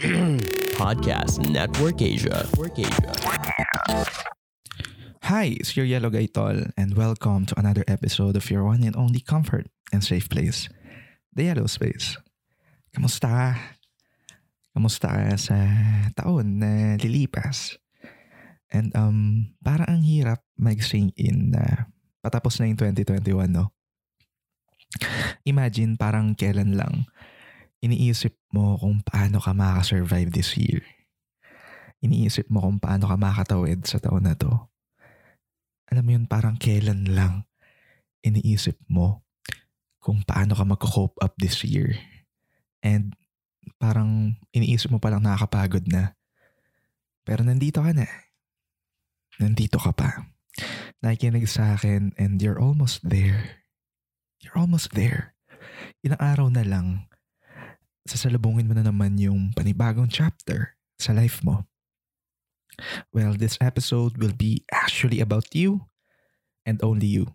Podcast Network Asia. Network Asia. Hi, it's your Yellow Guy Tol, and welcome to another episode of your one and only comfort and safe place, the Yellow Space. Kamusta ka? Kamusta ka sa taon na lilipas? And um, para ang hirap mag-sing in na patapos na yung 2021, no? Imagine parang kailan lang iniisip mo kung paano ka makasurvive this year. Iniisip mo kung paano ka makatawid sa taon na to. Alam mo yun, parang kailan lang iniisip mo kung paano ka mag-cope up this year. And parang iniisip mo palang nakakapagod na. Pero nandito ka na. Nandito ka pa. Nakikinig sa akin and you're almost there. You're almost there. Ilang araw na lang sasalubungin mo na naman yung panibagong chapter sa life mo. Well, this episode will be actually about you and only you.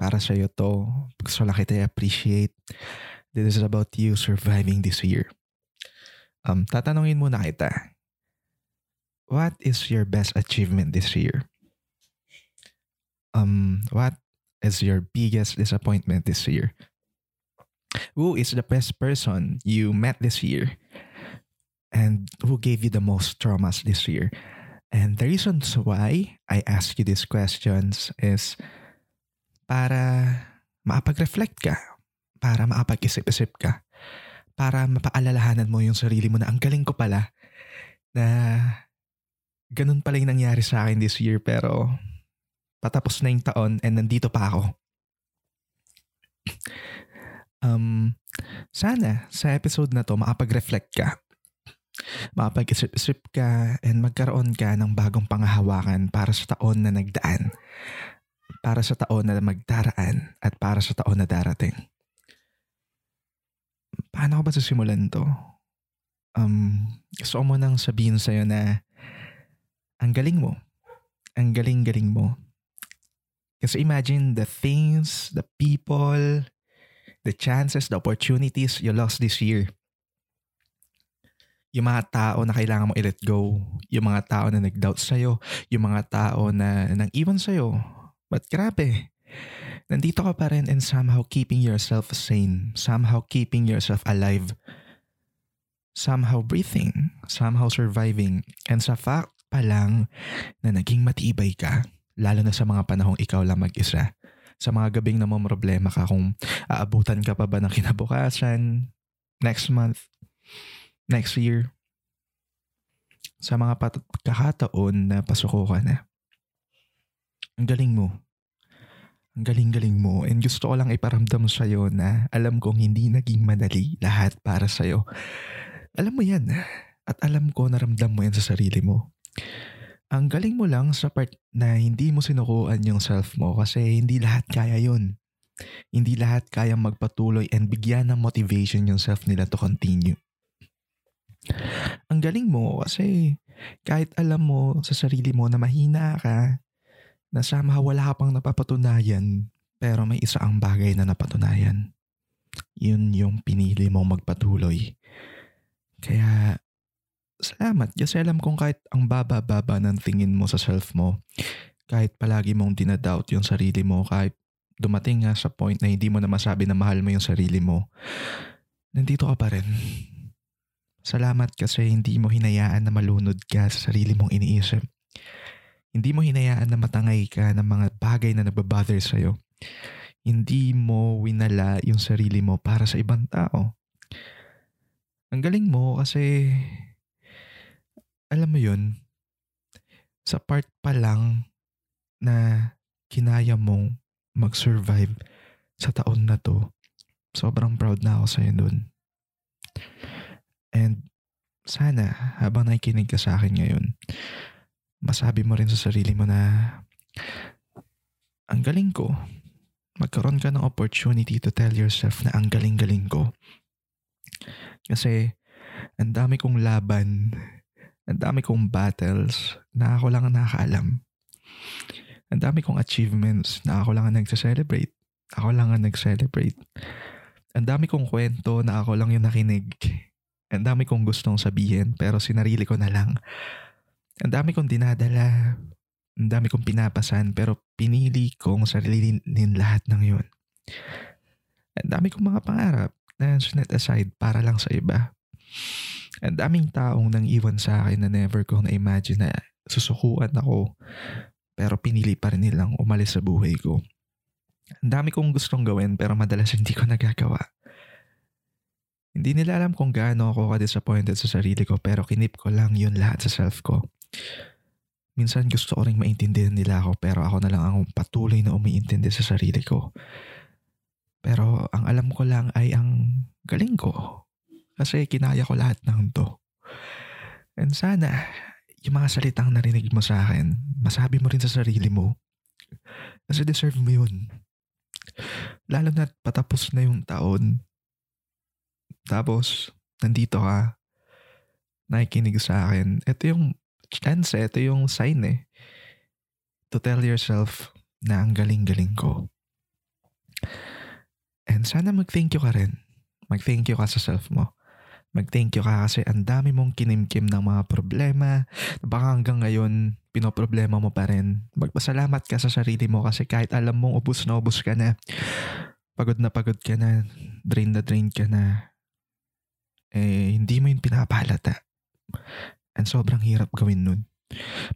Para sa iyo to, gusto lang kita appreciate. This is about you surviving this year. Um, tatanungin muna kita. What is your best achievement this year? Um, what is your biggest disappointment this year? Who is the best person you met this year? And who gave you the most traumas this year? And the reasons why I ask you these questions is para maapag-reflect ka, para maapag-isip-isip ka, para mapaalalahanan mo yung sarili mo na ang galing ko pala na ganun pala yung nangyari sa akin this year pero patapos na yung taon and nandito pa ako um, sana sa episode na to makapag-reflect ka. Makapag-isip-isip ka and magkaroon ka ng bagong pangahawakan para sa taon na nagdaan. Para sa taon na magdaraan at para sa taon na darating. Paano ko ba sisimulan to? Um, gusto mo nang sabihin sa'yo na ang galing mo. Ang galing-galing mo. Kasi imagine the things, the people, the chances, the opportunities you lost this year. Yung mga tao na kailangan mo i-let go. Yung mga tao na nag-doubt sa'yo. Yung mga tao na nang-iwan sa'yo. But grabe, nandito ka pa rin and somehow keeping yourself sane. Somehow keeping yourself alive. Somehow breathing. Somehow surviving. And sa fact pa lang na naging matibay ka, lalo na sa mga panahong ikaw lang mag-isa sa mga gabing na problema ka kung aabutan ka pa ba ng kinabukasan, next month, next year. Sa mga pagkakataon na pasuko ka na. Ang galing mo. Ang galing-galing mo. And gusto ko lang iparamdam sa'yo na alam kong hindi naging madali lahat para sa'yo. Alam mo yan. At alam ko naramdam mo yan sa sarili mo. Ang galing mo lang sa part na hindi mo sinukuan yung self mo kasi hindi lahat kaya yun. Hindi lahat kaya magpatuloy and bigyan ng motivation yung self nila to continue. Ang galing mo kasi kahit alam mo sa sarili mo na mahina ka, na somehow wala ka pang napapatunayan, pero may isa ang bagay na napatunayan. Yun yung pinili mong magpatuloy. Kaya salamat kasi alam kong kahit ang baba-baba ng tingin mo sa self mo, kahit palagi mong dinadoubt yung sarili mo, kahit dumating nga sa point na hindi mo na masabi na mahal mo yung sarili mo, nandito ka pa rin. Salamat kasi hindi mo hinayaan na malunod ka sa sarili mong iniisip. Hindi mo hinayaan na matangay ka ng mga bagay na nagbabother sa'yo. Hindi mo winala yung sarili mo para sa ibang tao. Ang galing mo kasi alam mo yun, sa part pa lang na kinaya mong mag-survive sa taon na to, sobrang proud na ako sa'yo dun. And sana habang nakikinig ka sa akin ngayon, masabi mo rin sa sarili mo na ang galing ko. Magkaroon ka ng opportunity to tell yourself na ang galing-galing ko. Kasi ang dami kong laban ang dami kong battles na ako lang ang nakakaalam. Ang dami kong achievements na ako lang ang nagsa-celebrate. Ako lang ang nag-celebrate. Ang dami kong kwento na ako lang yung nakinig. Ang dami kong gustong sabihin pero sinarili ko na lang. Ang dami kong dinadala. Ang dami kong pinapasan pero pinili kong sarilinin lahat ng yun. Ang dami kong mga pangarap na sinet aside para lang sa iba. Ang daming taong nang iwan sa akin na never ko na-imagine na susukuan ako pero pinili pa rin nilang umalis sa buhay ko. Ang dami kong gustong gawin pero madalas hindi ko nagagawa. Hindi nila alam kung gaano ako ka-disappointed sa sarili ko pero kinip ko lang yun lahat sa self ko. Minsan gusto ko rin maintindihan nila ako pero ako na lang ang patuloy na umiintindi sa sarili ko. Pero ang alam ko lang ay ang galing ko. Kasi kinaya ko lahat ng to. And sana, yung mga salitang narinig mo sa akin, masabi mo rin sa sarili mo. Kasi deserve mo yun. Lalo na patapos na yung taon, tapos, nandito ka, nakikinig sa akin. Ito yung chance, ito yung sign eh. To tell yourself na ang galing-galing ko. And sana mag-thank you ka rin. Mag-thank you ka sa self mo. Mag-thank you ka kasi ang dami mong kinimkim ng mga problema. Baka hanggang ngayon, pinoproblema mo pa rin. Magpasalamat ka sa sarili mo kasi kahit alam mong ubus na ubus ka na, pagod na pagod ka na, drain na drain ka na, eh hindi mo yun pinapahalata. And sobrang hirap gawin nun.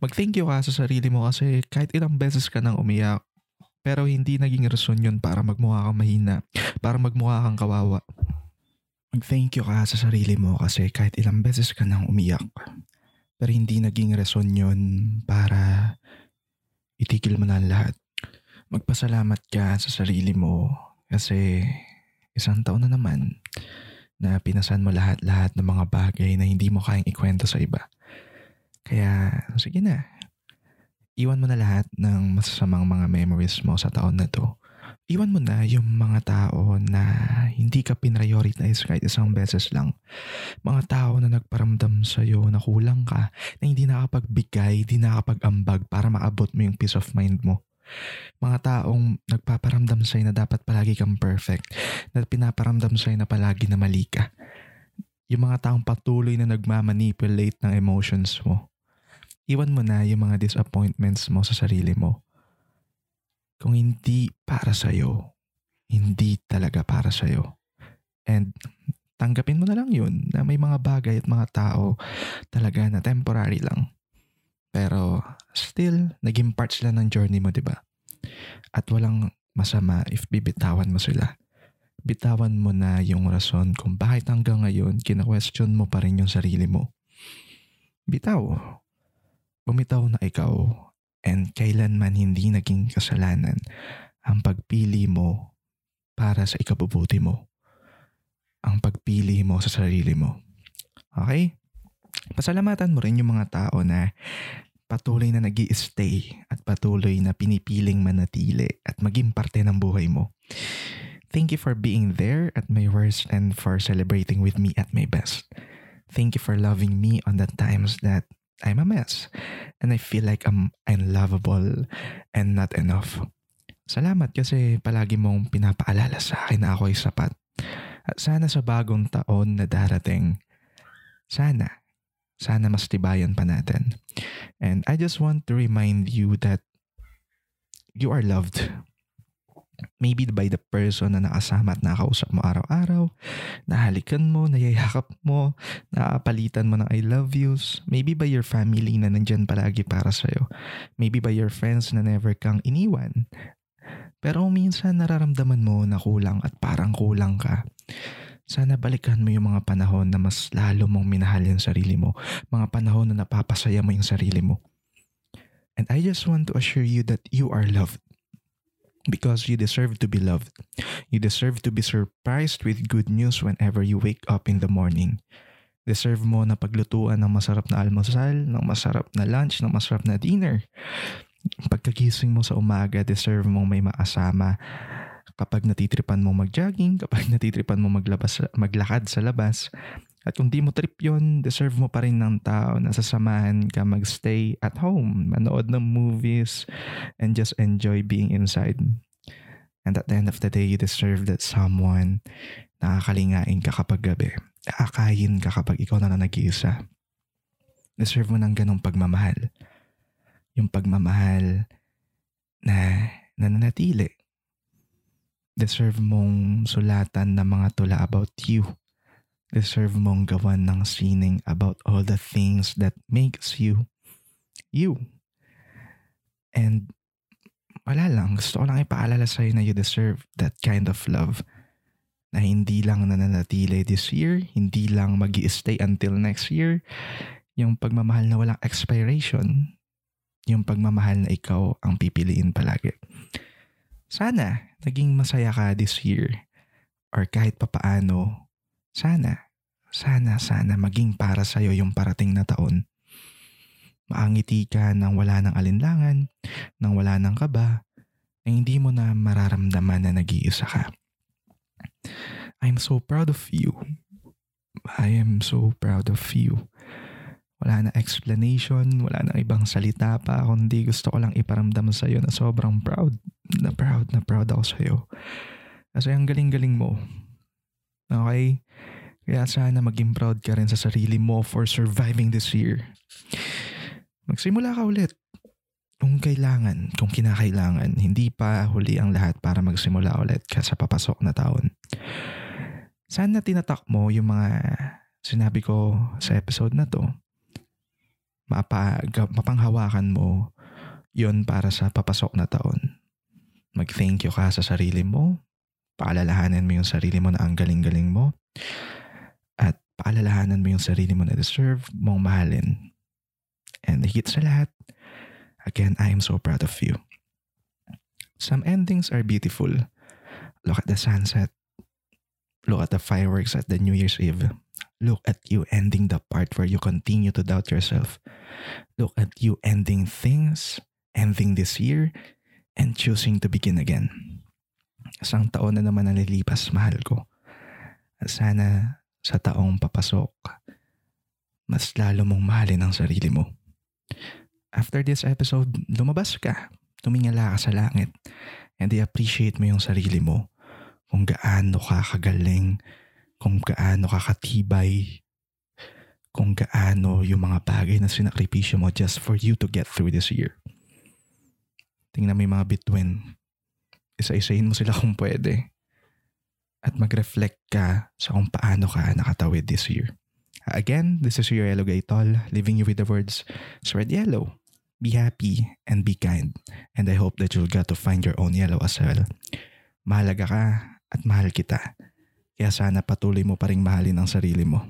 Mag-thank you ka sa sarili mo kasi kahit ilang beses ka nang umiyak, pero hindi naging rason yun para magmukha kang mahina, para magmukha kang kawawa. Mag-thank you ka sa sarili mo kasi kahit ilang beses ka nang umiyak, pero hindi naging rason yun para itigil mo na lahat. Magpasalamat ka sa sarili mo kasi isang taon na naman na pinasan mo lahat-lahat ng mga bagay na hindi mo kayang ikwento sa iba. Kaya, sige na. Iwan mo na lahat ng masasamang mga memories mo sa taon na to. Iwan mo na yung mga tao na hindi ka pinrioritize kahit isang beses lang. Mga tao na nagparamdam sa'yo na kulang ka, na hindi nakapagbigay, hindi nakapag-ambag para maabot mo yung peace of mind mo. Mga taong nagpaparamdam sa'yo na dapat palagi kang perfect, na pinaparamdam sa'yo na palagi na mali ka. Yung mga taong patuloy na nagmamanipulate ng emotions mo. Iwan mo na yung mga disappointments mo sa sarili mo. Kung hindi para sa'yo, hindi talaga para sa'yo. And tanggapin mo na lang yun na may mga bagay at mga tao talaga na temporary lang. Pero still, naging part sila ng journey mo, di ba? At walang masama if bibitawan mo sila. Bitawan mo na yung rason kung bakit hanggang ngayon kina-question mo pa rin yung sarili mo. Bitaw. Bumitaw na ikaw and kailanman hindi naging kasalanan ang pagpili mo para sa ikabubuti mo. Ang pagpili mo sa sarili mo. Okay? Pasalamatan mo rin yung mga tao na patuloy na nag stay at patuloy na pinipiling manatili at maging parte ng buhay mo. Thank you for being there at my worst and for celebrating with me at my best. Thank you for loving me on the times that I'm a mess and I feel like I'm unlovable and not enough. Salamat kasi palagi mong pinapaalala sa akin na ako ay sapat. At sana sa bagong taon na darating, sana sana mas tibayan pa natin. And I just want to remind you that you are loved. Maybe by the person na nakasama at nakausap mo araw-araw, nahalikan mo, nayayakap mo, nakapalitan mo ng I love yous. Maybe by your family na nandyan palagi para sa'yo. Maybe by your friends na never kang iniwan. Pero minsan nararamdaman mo na kulang at parang kulang ka sana balikan mo yung mga panahon na mas lalo mong minahal yung sarili mo. Mga panahon na napapasaya mo yung sarili mo. And I just want to assure you that you are loved. Because you deserve to be loved. You deserve to be surprised with good news whenever you wake up in the morning. Deserve mo na paglutuan ng masarap na almusal, ng masarap na lunch, ng masarap na dinner. Pagkagising mo sa umaga, deserve mong may maasama kapag natitripan mo mag-jogging, kapag natitripan mo maglabas, maglakad sa labas. At kung di mo trip yon deserve mo pa rin ng tao na sasamahan ka magstay at home, manood ng movies, and just enjoy being inside. And at the end of the day, you deserve that someone nakakalingain ka kapag gabi. aakayin ka kapag ikaw na lang nag-iisa. Deserve mo ng ganong pagmamahal. Yung pagmamahal na nananatili. Deserve mong sulatan ng mga tula about you. Deserve mong gawan ng sining about all the things that makes you you. And wala lang, gusto ko lang ipaalala sa'yo na you deserve that kind of love na hindi lang nananatili this year, hindi lang mag stay until next year, yung pagmamahal na walang expiration, yung pagmamahal na ikaw ang pipiliin palagi. Sana naging masaya ka this year or kahit papaano, sana, sana, sana maging para sa'yo yung parating na taon. Maangiti ka nang wala ng alinlangan, nang wala ng kaba, na hindi mo na mararamdaman na nag-iisa ka. I'm so proud of you. I am so proud of you. Wala na explanation, wala na ibang salita pa, kundi gusto ko lang iparamdam sa iyo na sobrang proud, na proud, na proud ako sa iyo. Kasi ang galing-galing mo. Okay? Kaya sana maging proud ka rin sa sarili mo for surviving this year. Magsimula ka ulit. Kung kailangan, kung kinakailangan, hindi pa huli ang lahat para magsimula ulit ka sa papasok na taon. Sana tinatak mo yung mga sinabi ko sa episode na to. Mapa, mapanghawakan mo yon para sa papasok na taon. Mag-thank you ka sa sarili mo. Paalalahanan mo yung sarili mo na ang galing-galing mo. At paalalahanan mo yung sarili mo na deserve mong mahalin. And higit sa lahat, Again, I am so proud of you. Some endings are beautiful. Look at the sunset. Look at the fireworks at the New Year's Eve. Look at you ending the part where you continue to doubt yourself. Look at you ending things, ending this year, and choosing to begin again. Isang taon na naman nalilipas, mahal ko. At sana sa taong papasok, mas lalo mong mahalin ang sarili mo after this episode, lumabas ka, tumingala ka sa langit, and i-appreciate mo yung sarili mo kung gaano ka kagaling, kung gaano ka katibay, kung gaano yung mga bagay na sinakripisyo mo just for you to get through this year. Tingnan mo yung mga bituin. Isa-isahin mo sila kung pwede. At mag-reflect ka sa kung paano ka nakatawid this year. Again, this is your Yellow Gaitol, leaving you with the words, Spread Yellow. Be happy and be kind. And I hope that you'll get to find your own yellow as well. Mahalaga ka at mahal kita. Kaya sana patuloy mo pa rin mahalin ang sarili mo.